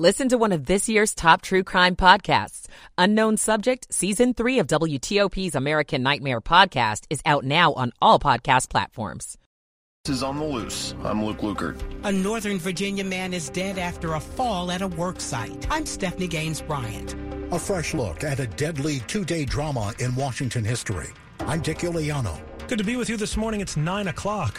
Listen to one of this year's top true crime podcasts. Unknown Subject, Season 3 of WTOP's American Nightmare podcast is out now on all podcast platforms. This is On the Loose. I'm Luke Lukert. A Northern Virginia man is dead after a fall at a work site. I'm Stephanie Gaines Bryant. A fresh look at a deadly two day drama in Washington history. I'm Dick Uliano. Good to be with you this morning. It's 9 o'clock.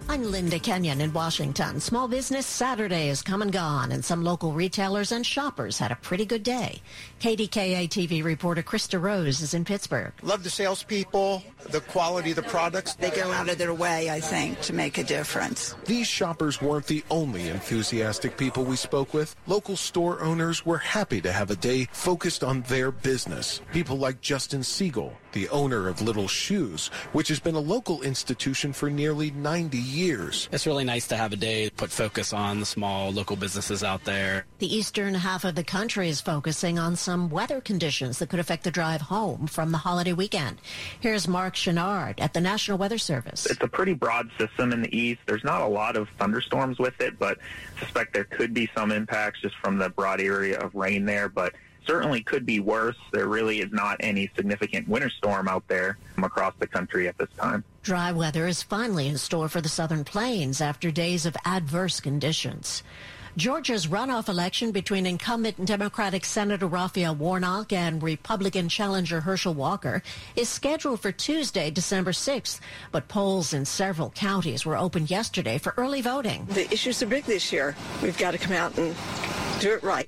I'm Linda Kenyon in Washington. Small Business Saturday has come and gone, and some local retailers and shoppers had a pretty good day. KDKA TV reporter Krista Rose is in Pittsburgh. Love the salespeople, the quality of the products. They go out of their way, I think, to make a difference. These shoppers weren't the only enthusiastic people we spoke with. Local store owners were happy to have a day focused on their business. People like Justin Siegel, the owner of Little Shoes, which has been a local institution for nearly 90 years. It's really nice to have a day to put focus on the small local businesses out there. The eastern half of the country is focusing on some weather conditions that could affect the drive home from the holiday weekend. Here's Mark Chenard at the National Weather Service. It's a pretty broad system in the east. There's not a lot of thunderstorms with it, but I suspect there could be some impacts just from the broad area of rain there. But certainly could be worse. There really is not any significant winter storm out there across the country at this time. Dry weather is finally in store for the southern plains after days of adverse conditions. Georgia's runoff election between incumbent Democratic Senator Raphael Warnock and Republican challenger Herschel Walker is scheduled for Tuesday, December 6th, but polls in several counties were opened yesterday for early voting. The issues are big this year. We've got to come out and do it right.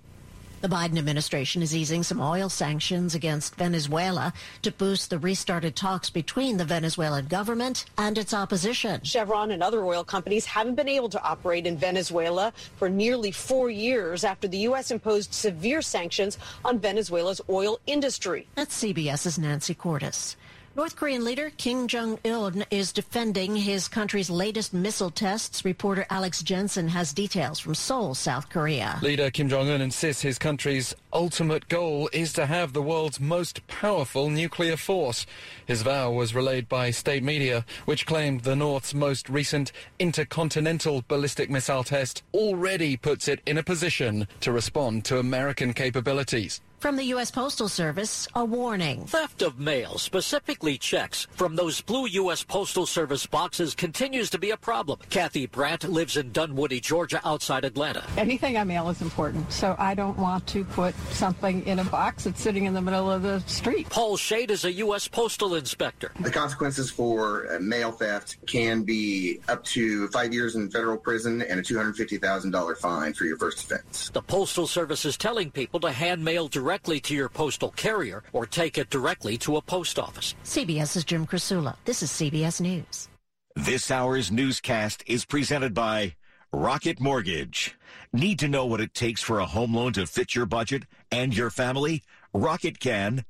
The Biden administration is easing some oil sanctions against Venezuela to boost the restarted talks between the Venezuelan government and its opposition. Chevron and other oil companies haven't been able to operate in Venezuela for nearly four years after the U.S. imposed severe sanctions on Venezuela's oil industry. That's CBS's Nancy Cordes. North Korean leader Kim Jong Un is defending his country's latest missile tests. Reporter Alex Jensen has details from Seoul, South Korea. Leader Kim Jong Un insists his country's ultimate goal is to have the world's most powerful nuclear force. His vow was relayed by state media, which claimed the North's most recent intercontinental ballistic missile test already puts it in a position to respond to American capabilities. From the U.S. Postal Service, a warning. Theft of mail, specifically checks, from those blue U.S. Postal Service boxes continues to be a problem. Kathy Brandt lives in Dunwoody, Georgia, outside Atlanta. Anything I mail is important, so I don't want to put something in a box that's sitting in the middle of the street. Paul Shade is a U.S. Postal Inspector. The consequences for uh, mail theft can be up to five years in federal prison and a $250,000 fine for your first offense. The Postal Service is telling people to hand mail directly directly to your postal carrier or take it directly to a post office. CBS's Jim Krasula. This is CBS News. This hour's newscast is presented by Rocket Mortgage. Need to know what it takes for a home loan to fit your budget and your family? Rocket can.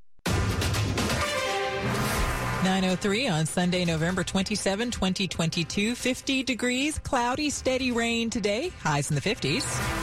903 on Sunday, November 27, 2022. 50 degrees, cloudy, steady rain today. Highs in the 50s.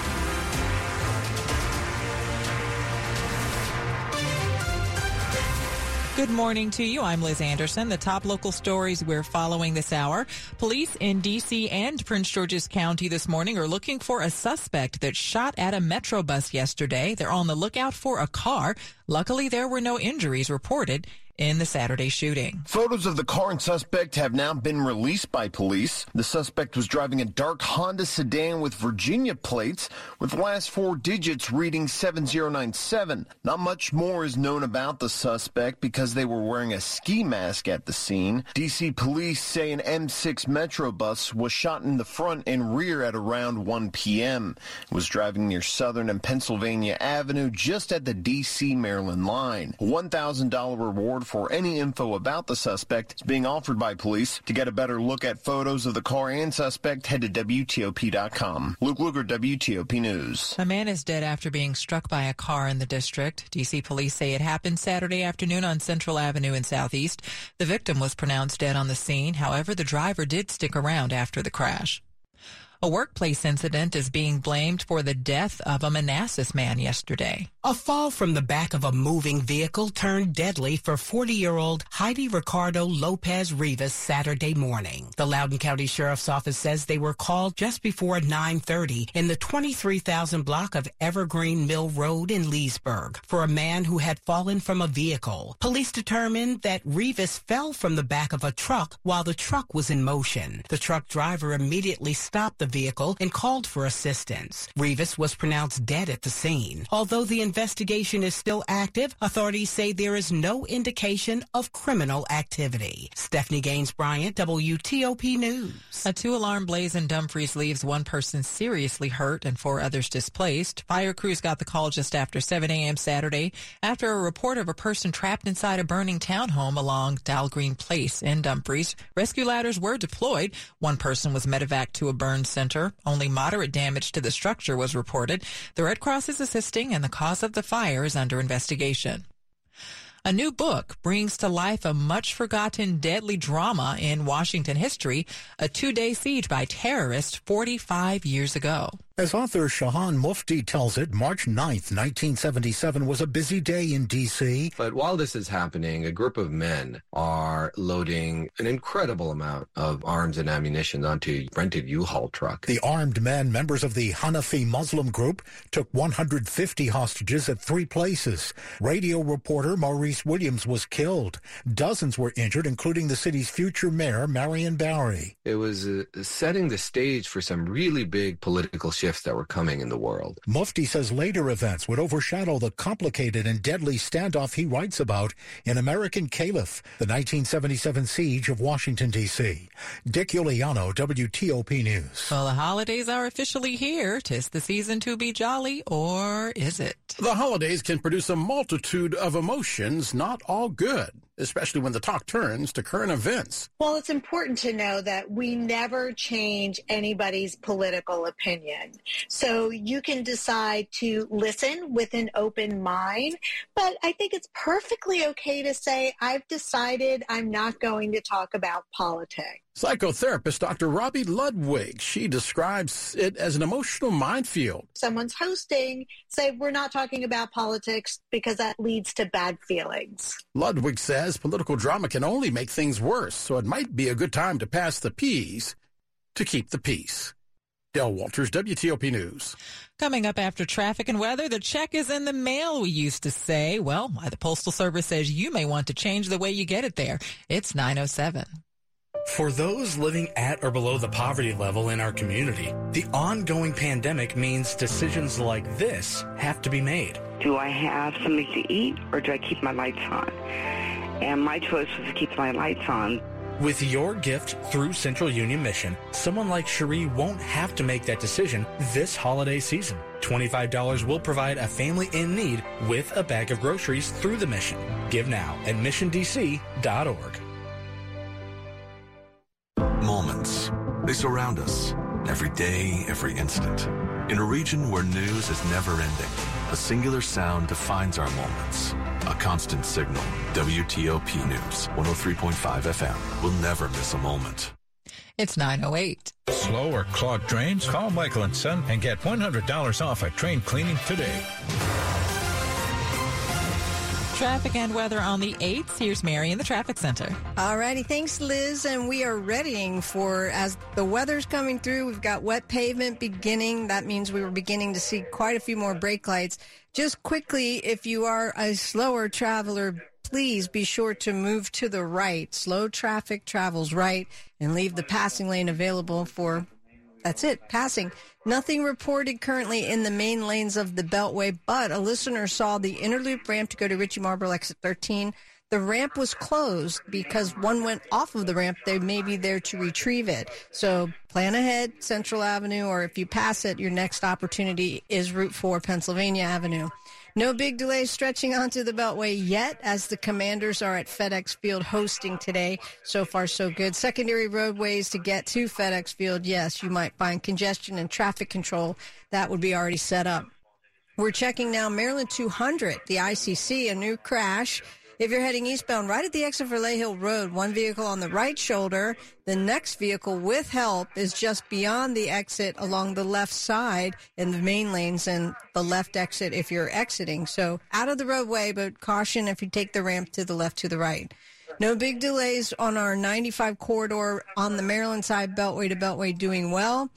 Good morning to you. I'm Liz Anderson. The top local stories we're following this hour. Police in D.C. and Prince George's County this morning are looking for a suspect that shot at a Metro bus yesterday. They're on the lookout for a car. Luckily, there were no injuries reported in the Saturday shooting. Photos of the car and suspect have now been released by police. The suspect was driving a dark Honda sedan with Virginia plates with last four digits reading 7097. Not much more is known about the suspect because they were wearing a ski mask at the scene. DC police say an M6 Metro bus was shot in the front and rear at around 1 p.m. It was driving near Southern and Pennsylvania Avenue just at the DC Maryland line. $1,000 reward for any info about the suspect is being offered by police. To get a better look at photos of the car and suspect, head to WTOP.com. Luke Lukert, WTOP News. A man is dead after being struck by a car in the district. D.C. police say it happened Saturday afternoon on Central Avenue in Southeast. The victim was pronounced dead on the scene. However, the driver did stick around after the crash. A workplace incident is being blamed for the death of a Manassas man yesterday. A fall from the back of a moving vehicle turned deadly for 40-year-old Heidi Ricardo Lopez Rivas Saturday morning. The Loudoun County Sheriff's Office says they were called just before 9:30 in the 23,000 block of Evergreen Mill Road in Leesburg for a man who had fallen from a vehicle. Police determined that Rivas fell from the back of a truck while the truck was in motion. The truck driver immediately stopped the vehicle and called for assistance. Rivas was pronounced dead at the scene. Although the investigation is still active, authorities say there is no indication of criminal activity. Stephanie Gaines Bryant, WTOP News. A two-alarm blaze in Dumfries leaves one person seriously hurt and four others displaced. Fire crews got the call just after 7 a.m. Saturday after a report of a person trapped inside a burning townhome along Dalgreen Place in Dumfries. Rescue ladders were deployed. One person was medevaced to a burn center. Only moderate damage to the structure was reported. The Red Cross is assisting and the cause of the fire is under investigation. A new book brings to life a much forgotten deadly drama in Washington history, a two day siege by terrorists 45 years ago. As author Shahan Mufti tells it, March 9th, 1977 was a busy day in D.C. But while this is happening, a group of men are loading an incredible amount of arms and ammunition onto a rented U-Haul truck. The armed men, members of the Hanafi Muslim group, took 150 hostages at three places. Radio reporter Maurice Williams was killed. Dozens were injured, including the city's future mayor, Marion Barry. It was uh, setting the stage for some really big political shifts that were coming in the world. Mufti says later events would overshadow the complicated and deadly standoff he writes about in American Caliph, the 1977 siege of Washington, D.C. Dick Uliano, WTOP News. Well, the holidays are officially here. Tis the season to be jolly, or is it? The holidays can produce a multitude of emotions, not all good especially when the talk turns to current events. Well, it's important to know that we never change anybody's political opinion. So you can decide to listen with an open mind, but I think it's perfectly okay to say, I've decided I'm not going to talk about politics. Psychotherapist Dr. Robi Ludwig, she describes it as an emotional minefield. Someone's hosting, say, we're not talking about politics because that leads to bad feelings. Ludwig says political drama can only make things worse, so it might be a good time to pass the peas to keep the peace. Dell Walters, WTOP News. Coming up after traffic and weather, the check is in the mail, we used to say. Well, why the Postal Service says you may want to change the way you get it there. It's 907. For those living at or below the poverty level in our community, the ongoing pandemic means decisions like this have to be made. Do I have something to eat or do I keep my lights on? And my choice was to keep my lights on. With your gift through Central Union Mission, someone like Cherie won't have to make that decision this holiday season. $25 will provide a family in need with a bag of groceries through the mission. Give now at missiondc.org. They surround us every day, every instant. In a region where news is never ending, a singular sound defines our moments. A constant signal. WTOP News, 103.5 FM. will never miss a moment. It's 908. Slow or clogged drains? Call Michael and Son and get $100 off a drain cleaning today. Traffic and weather on the 8th. Here's Mary in the traffic center. All righty. Thanks, Liz. And we are readying for, as the weather's coming through, we've got wet pavement beginning. That means we were beginning to see quite a few more brake lights. Just quickly, if you are a slower traveler, please be sure to move to the right. Slow traffic travels right and leave the passing lane available for that's it, passing. Nothing reported currently in the main lanes of the Beltway, but a listener saw the inner loop ramp to go to Ritchie Marlboro exit 13. The ramp was closed because one went off of the ramp. They may be there to retrieve it. So plan ahead, Central Avenue, or if you pass it, your next opportunity is Route 4, Pennsylvania Avenue. No big delays stretching onto the Beltway yet as the commanders are at FedEx Field hosting today. So far, so good. Secondary roadways to get to FedEx Field. Yes, you might find congestion and traffic control. That would be already set up. We're checking now Maryland 200, the ICC, a new crash If you're heading eastbound, right at the exit for Lay Hill Road, one vehicle on the right shoulder. The next vehicle with help is just beyond the exit along the left side in the main lanes and the left exit if you're exiting. So out of the roadway, but caution if you take the ramp to the left to the right. No big delays on our 95 corridor on the Maryland side, Beltway to Beltway, doing well.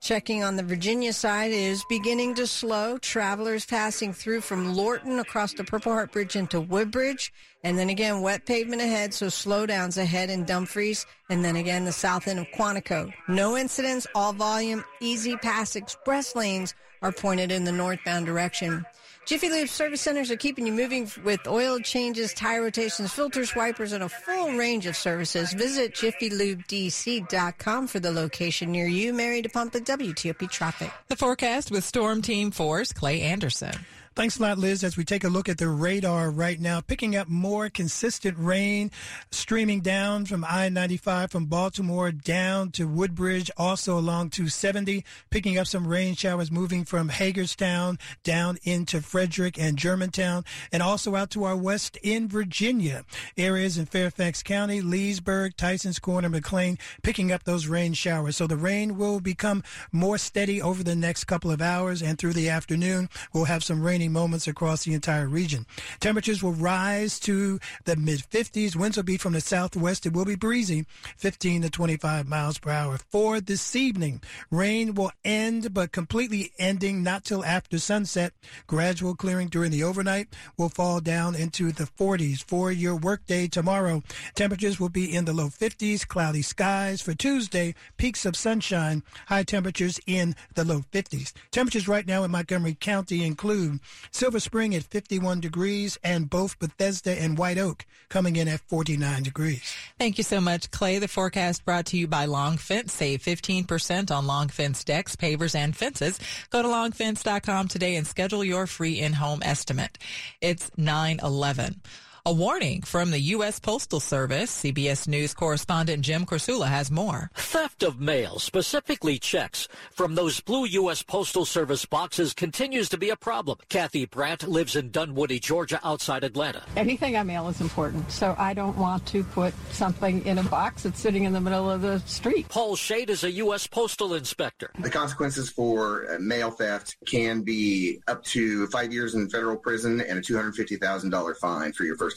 Checking on the Virginia side is beginning to slow. Travelers passing through from Lorton across the Purple Heart Bridge into Woodbridge. And then again, wet pavement ahead, so slowdowns ahead in Dumfries. And then again, the south end of Quantico. No incidents, all volume, easy pass express lanes are pointed in the northbound direction. Jiffy Lube service centers are keeping you moving with oil changes, tire rotations, filters, wipers, and a full range of services. Visit jiffylubedc.com for the location near you. Mary DePompa, WTOP Traffic. The forecast with Storm Team 4's Clay Anderson. Thanks a lot, Liz. As we take a look at the radar right now, picking up more consistent rain streaming down from I 95 from Baltimore down to Woodbridge, also along 270, picking up some rain showers moving from Hagerstown down into Frederick and Germantown, and also out to our west in Virginia. Areas in Fairfax County, Leesburg, Tyson's Corner, McLean, picking up those rain showers. So the rain will become more steady over the next couple of hours, and through the afternoon, we'll have some rainy moments across the entire region. Temperatures will rise to the mid 50s. Winds will be from the southwest. It will be breezy, 15 to 25 miles per hour. For this evening, rain will end, but completely ending not till after sunset. Gradual clearing during the overnight will fall down into the 40s. For your workday tomorrow, temperatures will be in the low 50s, cloudy skies. For Tuesday, peaks of sunshine, high temperatures in the low 50s. Temperatures right now in Montgomery County include Silver Spring at 51 degrees, and both Bethesda and White Oak coming in at 49 degrees. Thank you so much, Clay. The forecast brought to you by Long Fence. Save 15% on Long Fence decks, pavers, and fences. Go to longfence.com today and schedule your free in-home estimate. It's 911. A warning from the U.S. Postal Service. CBS News correspondent Jim Krasula has more. Theft of mail, specifically checks, from those blue U.S. Postal Service boxes continues to be a problem. Kathy Brandt lives in Dunwoody, Georgia, outside Atlanta. Anything I mail is important, so I don't want to put something in a box that's sitting in the middle of the street. Paul Shade is a U.S. Postal Inspector. The consequences for uh, mail theft can be up to five years in federal prison and a $250,000 fine for your first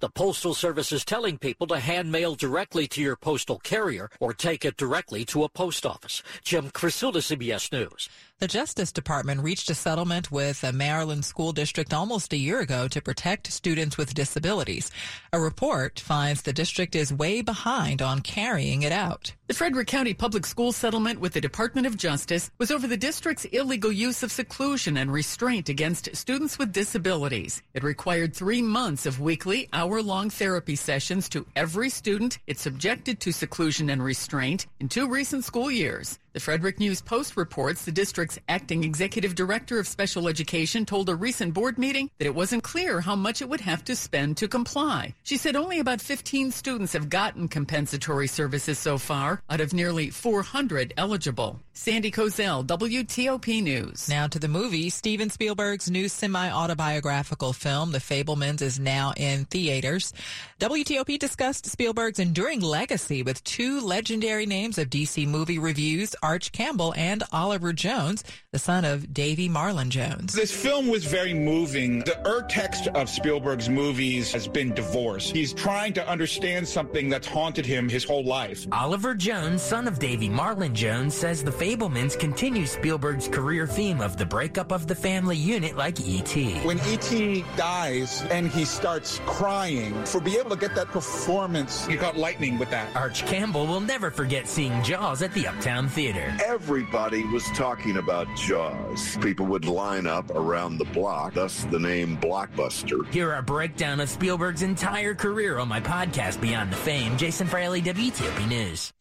The Postal Service is telling people to hand mail directly to your postal carrier or take it directly to a post office. Jim Krasula, CBS News. The Justice Department reached a settlement with a Maryland school district almost a year ago to protect students with disabilities. A report finds the district is way behind on carrying it out. The Frederick County Public School settlement with the Department of Justice was over the district's illegal use of seclusion and restraint against students with disabilities. It required three months of weekly, hour long therapy sessions to every student it subjected to seclusion and restraint in two recent school years. The Frederick News Post reports the district's acting executive director of special education told a recent board meeting that it wasn't clear how much it would have to spend to comply. She said only about 15 students have gotten compensatory services so far out of nearly 400 eligible. Sandy Kozel, WTOP News. Now to the movie. Steven Spielberg's new semi-autobiographical film, The Fabelmans, is now in theaters. WTOP discussed Spielberg's enduring legacy with two legendary names of DC movie reviews, Arch Campbell and Oliver Jones, the son of Davey Marlin-Jones. This film was very moving. The urtext of Spielberg's movies has been divorce. He's trying to understand something that's haunted him his whole life. Oliver Jones, son of Davey Marlin-Jones, says The Fabelmans continue Spielberg's career theme of the breakup of the family unit like E.T. When E.T. dies and he starts crying, for be able to get that performance, you got lightning with that. Arch Campbell will never forget seeing Jaws at the Uptown Theater. Everybody was talking about Jaws. People would line up around the block, thus the name Blockbuster. Hear a breakdown of Spielberg's entire career on my podcast, Beyond the Fame. Jason Fraley, WTOP News.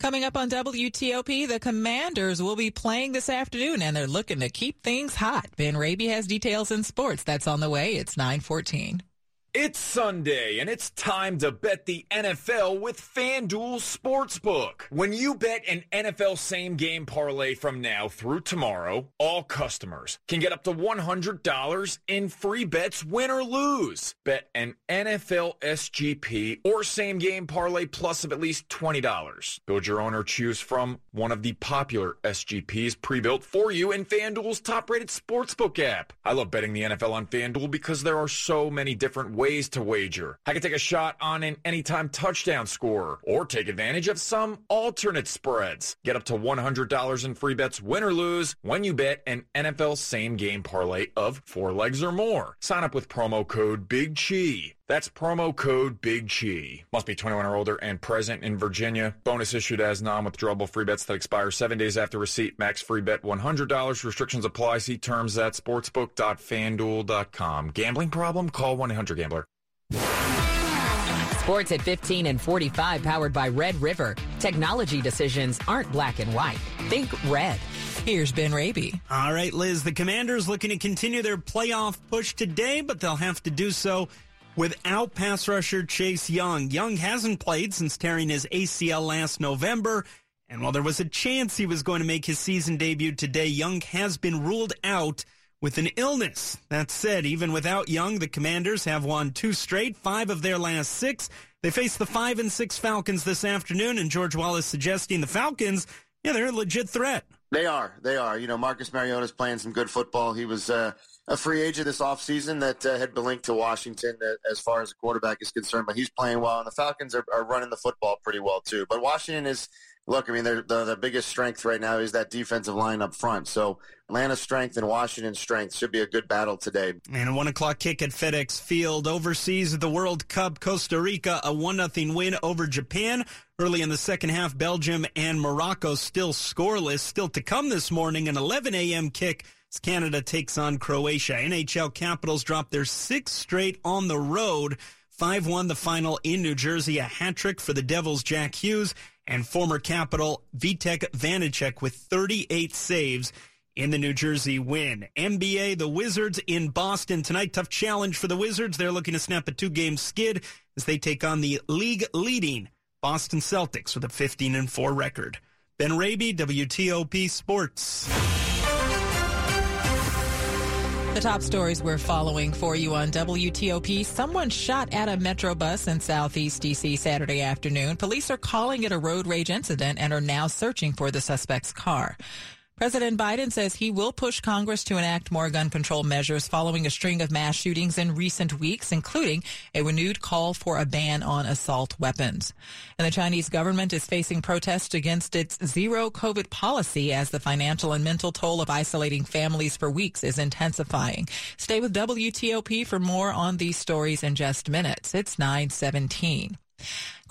Coming up on WTOP, the Commanders will be playing this afternoon and they're looking to keep things hot. Ben Raby has details in sports. That's on the way. It's 914. It's Sunday, and it's time to bet the NFL with FanDuel Sportsbook. When you bet an NFL same game parlay from now through tomorrow, all customers can get up to $100 in free bets, win or lose. Bet an NFL SGP or same game parlay plus of at least $20. Build your own or choose from one of the popular SGPs pre built for you in FanDuel's top rated sportsbook app. I love betting the NFL on FanDuel because there are so many different ways ways to wager. I can take a shot on an anytime touchdown scorer or take advantage of some alternate spreads. Get up to $100 in free bets, win or lose, when you bet an NFL same game parlay of four legs or more. Sign up with promo code Big Chi. That's promo code Big Chi. Must be 21 or older and present in Virginia. Bonus issued as non-withdrawable free bets that expire seven days after receipt. Max free bet $100. Restrictions apply. See terms at sportsbook.fanduel.com. Gambling problem? Call 1-800-GAMBLER. Sports at 15 and 45 powered by Red River. Technology decisions aren't black and white. Think red. Here's Ben Raby. All right, Liz. The Commanders looking to continue their playoff push today, but they'll have to do so without pass rusher Chase Young. Young hasn't played since tearing his ACL last November. And while there was a chance he was going to make his season debut today, Young has been ruled out with an illness. That said, even without Young, the Commanders have won two straight, five of their last six. They face the five and six Falcons this afternoon, and George Wallace suggesting the Falcons, yeah, they're a legit threat. They are. They are. You know, Marcus Mariota's playing some good football. He was uh, a free agent this offseason that uh, had been linked to Washington uh, as far as the quarterback is concerned, but he's playing well, and the Falcons are, are running the football pretty well, too. But Washington is look, I mean, the, the biggest strength right now is that defensive line up front. So Atlanta's strength and Washington's strength should be a good battle today. And a one o'clock kick at FedEx Field. Overseas, the World Cup, Costa Rica, a one nothing win over Japan. Early in the second half, Belgium and Morocco still scoreless. Still to come this morning, an 11 a.m. kick. As Canada takes on Croatia. NHL Capitals drop their sixth straight on the road. 5 1 the final in New Jersey. A hat trick for the Devils, Jack Hughes and former Capital Vitek Vanacek with 38 saves in the New Jersey win. NBA, the Wizards in Boston tonight. Tough challenge for the Wizards. They're looking to snap a two game skid as they take on the league leading Boston Celtics with a 15 and 4 record. Ben Raby, WTOP Sports. The top stories we're following for you on WTOP. Someone shot at a Metro bus in Southeast DC Saturday afternoon. Police are calling it a road rage incident and are now searching for the suspect's car. President Biden says he will push Congress to enact more gun control measures following a string of mass shootings in recent weeks, including a renewed call for a ban on assault weapons. And the Chinese government is facing protests against its zero COVID policy as the financial and mental toll of isolating families for weeks is intensifying. Stay with WTOP for more on these stories in just minutes. It's 917.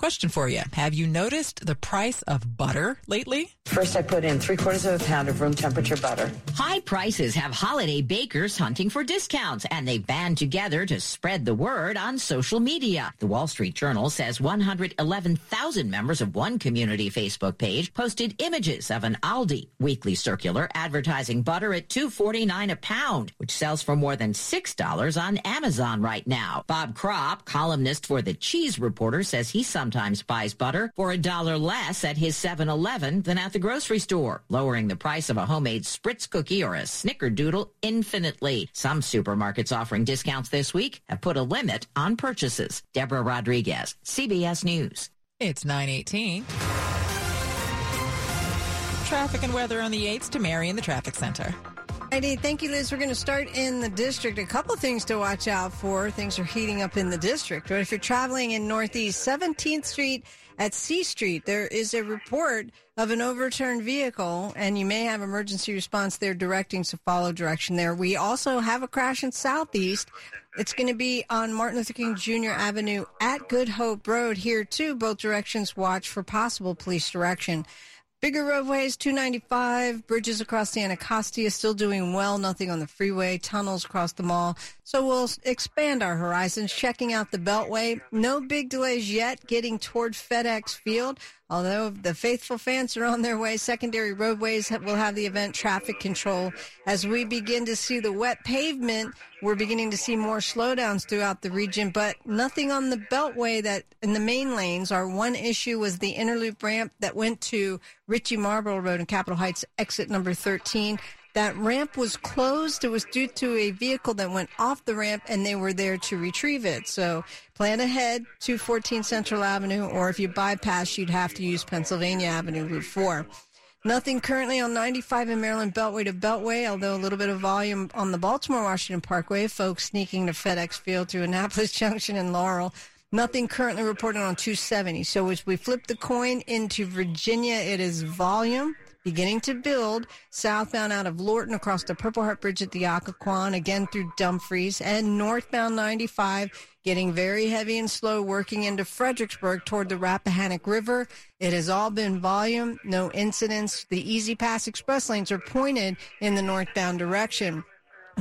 Question for you. Have you noticed the price of butter lately? First, I put in three quarters of a pound of room temperature butter. High prices have holiday bakers hunting for discounts, and they band together to spread the word on social media. The Wall Street Journal says 111,000 members of one community Facebook page posted images of an Aldi weekly circular advertising butter at $2.49 a pound, which sells for more than $6 on Amazon right now. Bob Cropp, columnist for the Cheese Reporter, says he sometimes buys butter for a dollar less at his 7-Eleven than at the grocery store, lowering the price of a homemade spritz cookie or a snickerdoodle infinitely. Some supermarkets offering discounts this week have put a limit on purchases. Deborah Rodriguez, CBS News. It's 918. Traffic and weather on the 8th to Mary in the traffic center. Heidi, thank you, Liz. We're going to start in the district. A couple things to watch out for. Things are heating up in the district. But if you're traveling in Northeast 17th Street at C Street, there is a report of an overturned vehicle, and you may have emergency response there directing, so follow direction there. We also have a crash in Southeast. It's going to be on Martin Luther King Jr. Avenue at Good Hope Road. Here, too, both directions watch for possible police direction. Bigger roadways, 295, bridges across the Anacostia still doing well, nothing on the freeway, tunnels across the mall. So we'll expand our horizons, checking out the Beltway. No big delays yet getting toward FedEx Field. Although the faithful fans are on their way, secondary roadways will have the event traffic control. As we begin to see the wet pavement, we're beginning to see more slowdowns throughout the region, but nothing on the beltway that in the main lanes. Our one issue was the interloop ramp that went to Ritchie Marlboro Road in Capitol Heights, exit number 13. That ramp was closed. It was due to a vehicle that went off the ramp and they were there to retrieve it. So plan ahead to 14 Central Avenue, or if you bypass, you'd have to use Pennsylvania Avenue, Route 4. Nothing currently on 95 in Maryland Beltway to Beltway, although a little bit of volume on the Baltimore Washington Parkway. Folks sneaking to FedEx Field through Annapolis Junction and Laurel. Nothing currently reported on 270. So as we flip the coin into Virginia, it is volume beginning to build southbound out of Lorton across the Purple Heart Bridge at the Occoquan, again through Dumfries, and northbound 95 getting very heavy and slow working into Fredericksburg toward the Rappahannock River. It has all been volume, no incidents. The Easy Pass Express lanes are pointed in the northbound direction.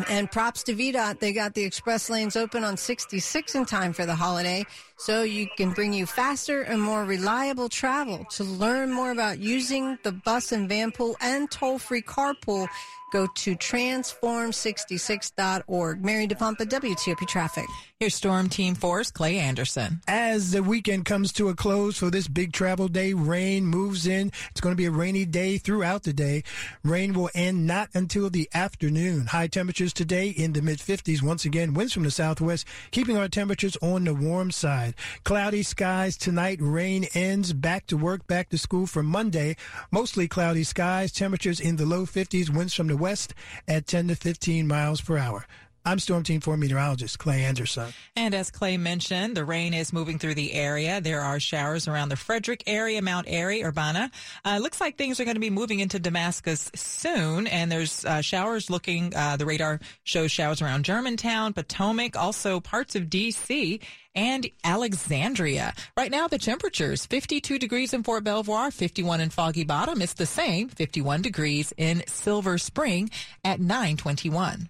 And props to VDOT, they got the express lanes open on 66 in time for the holiday, so you can bring you faster and more reliable travel. To learn more about using the bus and van pool and toll-free carpool, go to transform66.org. Mary DePompa, WTOP Traffic. Here's Storm Team 4's Clay Anderson. As the weekend comes to a close for this big travel day, rain moves in. It's going to be a rainy day throughout the day. Rain will end not until the afternoon. High temperatures today in the mid 50s. Once again, winds from the southwest, keeping our temperatures on the warm side. Cloudy skies tonight. Rain ends. Back to work, back to school for Monday. Mostly cloudy skies. Temperatures in the low 50s. Winds from the west at 10 to 15 miles per hour. I'm Storm Team 4 meteorologist Clay Anderson. And as Clay mentioned, the rain is moving through the area. There are showers around the Frederick area, Mount Airy, Urbana. Uh, looks like things are going to be moving into Damascus soon. And there's uh, showers looking, uh, the radar shows showers around Germantown, Potomac, also parts of D.C. and Alexandria. Right now, the temperatures 52 degrees in Fort Belvoir, 51 in Foggy Bottom. It's the same, 51 degrees in Silver Spring at 921.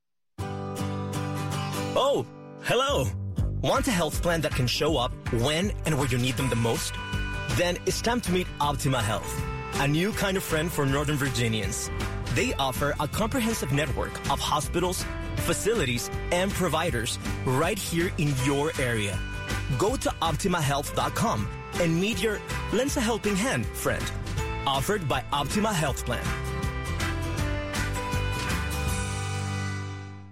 Oh, hello. Want a health plan that can show up when and where you need them the most? Then it's time to meet Optima Health, a new kind of friend for Northern Virginians. They offer a comprehensive network of hospitals, facilities, and providers right here in your area. Go to OptimaHealth.com and meet your lends a helping hand friend. Offered by Optima Health Plan.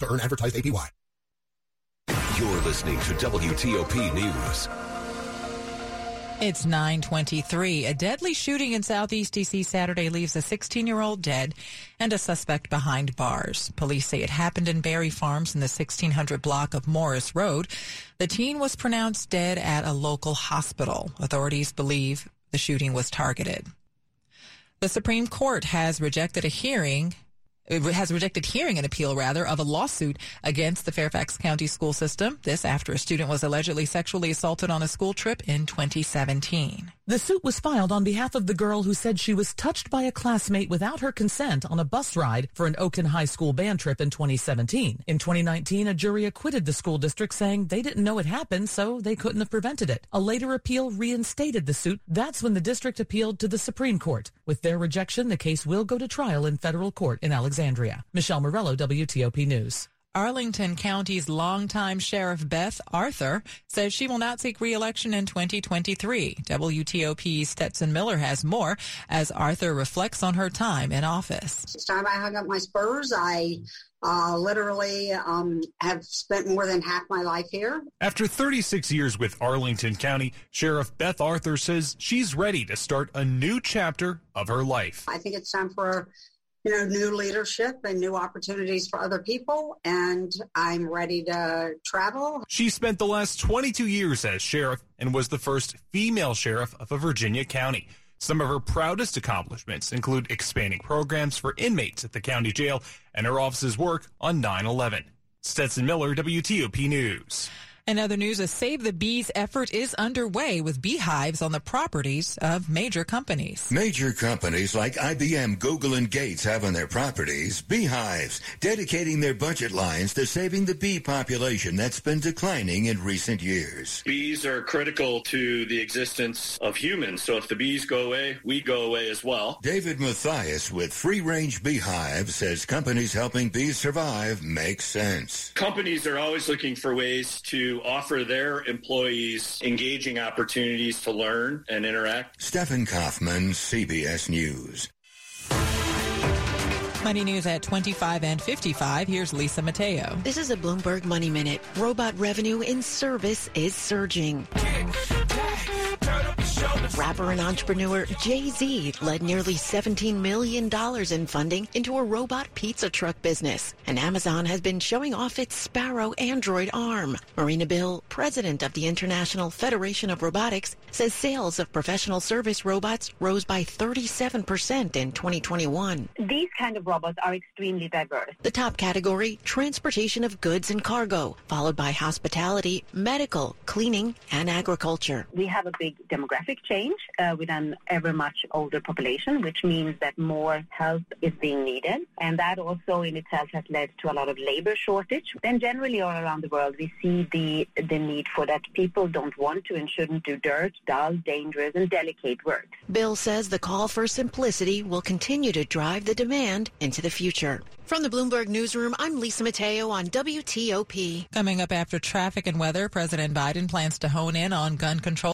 to earn advertised APY. You're listening to WTOP News. It's 923. A deadly shooting in Southeast DC Saturday leaves a 16-year-old dead and a suspect behind bars. Police say it happened in Barry Farms in the 1600 block of Morris Road. The teen was pronounced dead at a local hospital. Authorities believe the shooting was targeted. The Supreme Court has rejected a hearing has rejected hearing an appeal rather of a lawsuit against the Fairfax County school system. This after a student was allegedly sexually assaulted on a school trip in 2017. The suit was filed on behalf of the girl who said she was touched by a classmate without her consent on a bus ride for an Oakton High School band trip in 2017. In 2019, a jury acquitted the school district saying they didn't know it happened, so they couldn't have prevented it. A later appeal reinstated the suit. That's when the district appealed to the Supreme Court. With their rejection, the case will go to trial in federal court in Alexandria. Michelle Murillo, WTOP News. Arlington County's longtime Sheriff Beth Arthur says she will not seek re-election in 2023. WTOP's Stetson Miller has more as Arthur reflects on her time in office. Each time I hung up my spurs, I uh, literally um, have spent more than half my life here. After 36 years with Arlington County, Sheriff Beth Arthur says she's ready to start a new chapter of her life. I think it's time for you know, new leadership and new opportunities for other people. And I'm ready to travel. She spent the last 22 years as sheriff and was the first female sheriff of a Virginia county. Some of her proudest accomplishments include expanding programs for inmates at the county jail and her office's work on 9 11. Stetson Miller, WTOP News. In other news, a Save the Bees effort is underway with beehives on the properties of major companies. Major companies like IBM, Google, and Gates have on their properties beehives, dedicating their budget lines to saving the bee population that's been declining in recent years. Bees are critical to the existence of humans, so if the bees go away, we go away as well. David Matthias with Free Range Beehive says companies helping bees survive make sense. Companies are always looking for ways to offer their employees engaging opportunities to learn and interact. Stephen Kaufman, CBS News. Money News at 25 and 55. Here's Lisa Mateo. This is a Bloomberg Money Minute. Robot revenue in service is surging. Rapper and entrepreneur Jay-Z led nearly $17 million in funding into a robot pizza truck business. And Amazon has been showing off its Sparrow Android arm. Marina Bill, president of the International Federation of Robotics, says sales of professional service robots rose by 37% in 2021. These kind of robots are extremely diverse. The top category, transportation of goods and cargo, followed by hospitality, medical, cleaning, and agriculture. We have a big demographic change uh, with an ever much older population, which means that more help is being needed. And that also in itself has led to a lot of labor shortage. Then generally all around the world, we see the, the need for that people don't want to and shouldn't do dirt, dull, dangerous, and delicate work. Bill says the call for simplicity will continue to drive the demand into the future. From the Bloomberg Newsroom, I'm Lisa Mateo on WTOP. Coming up after traffic and weather, President Biden plans to hone in on gun control.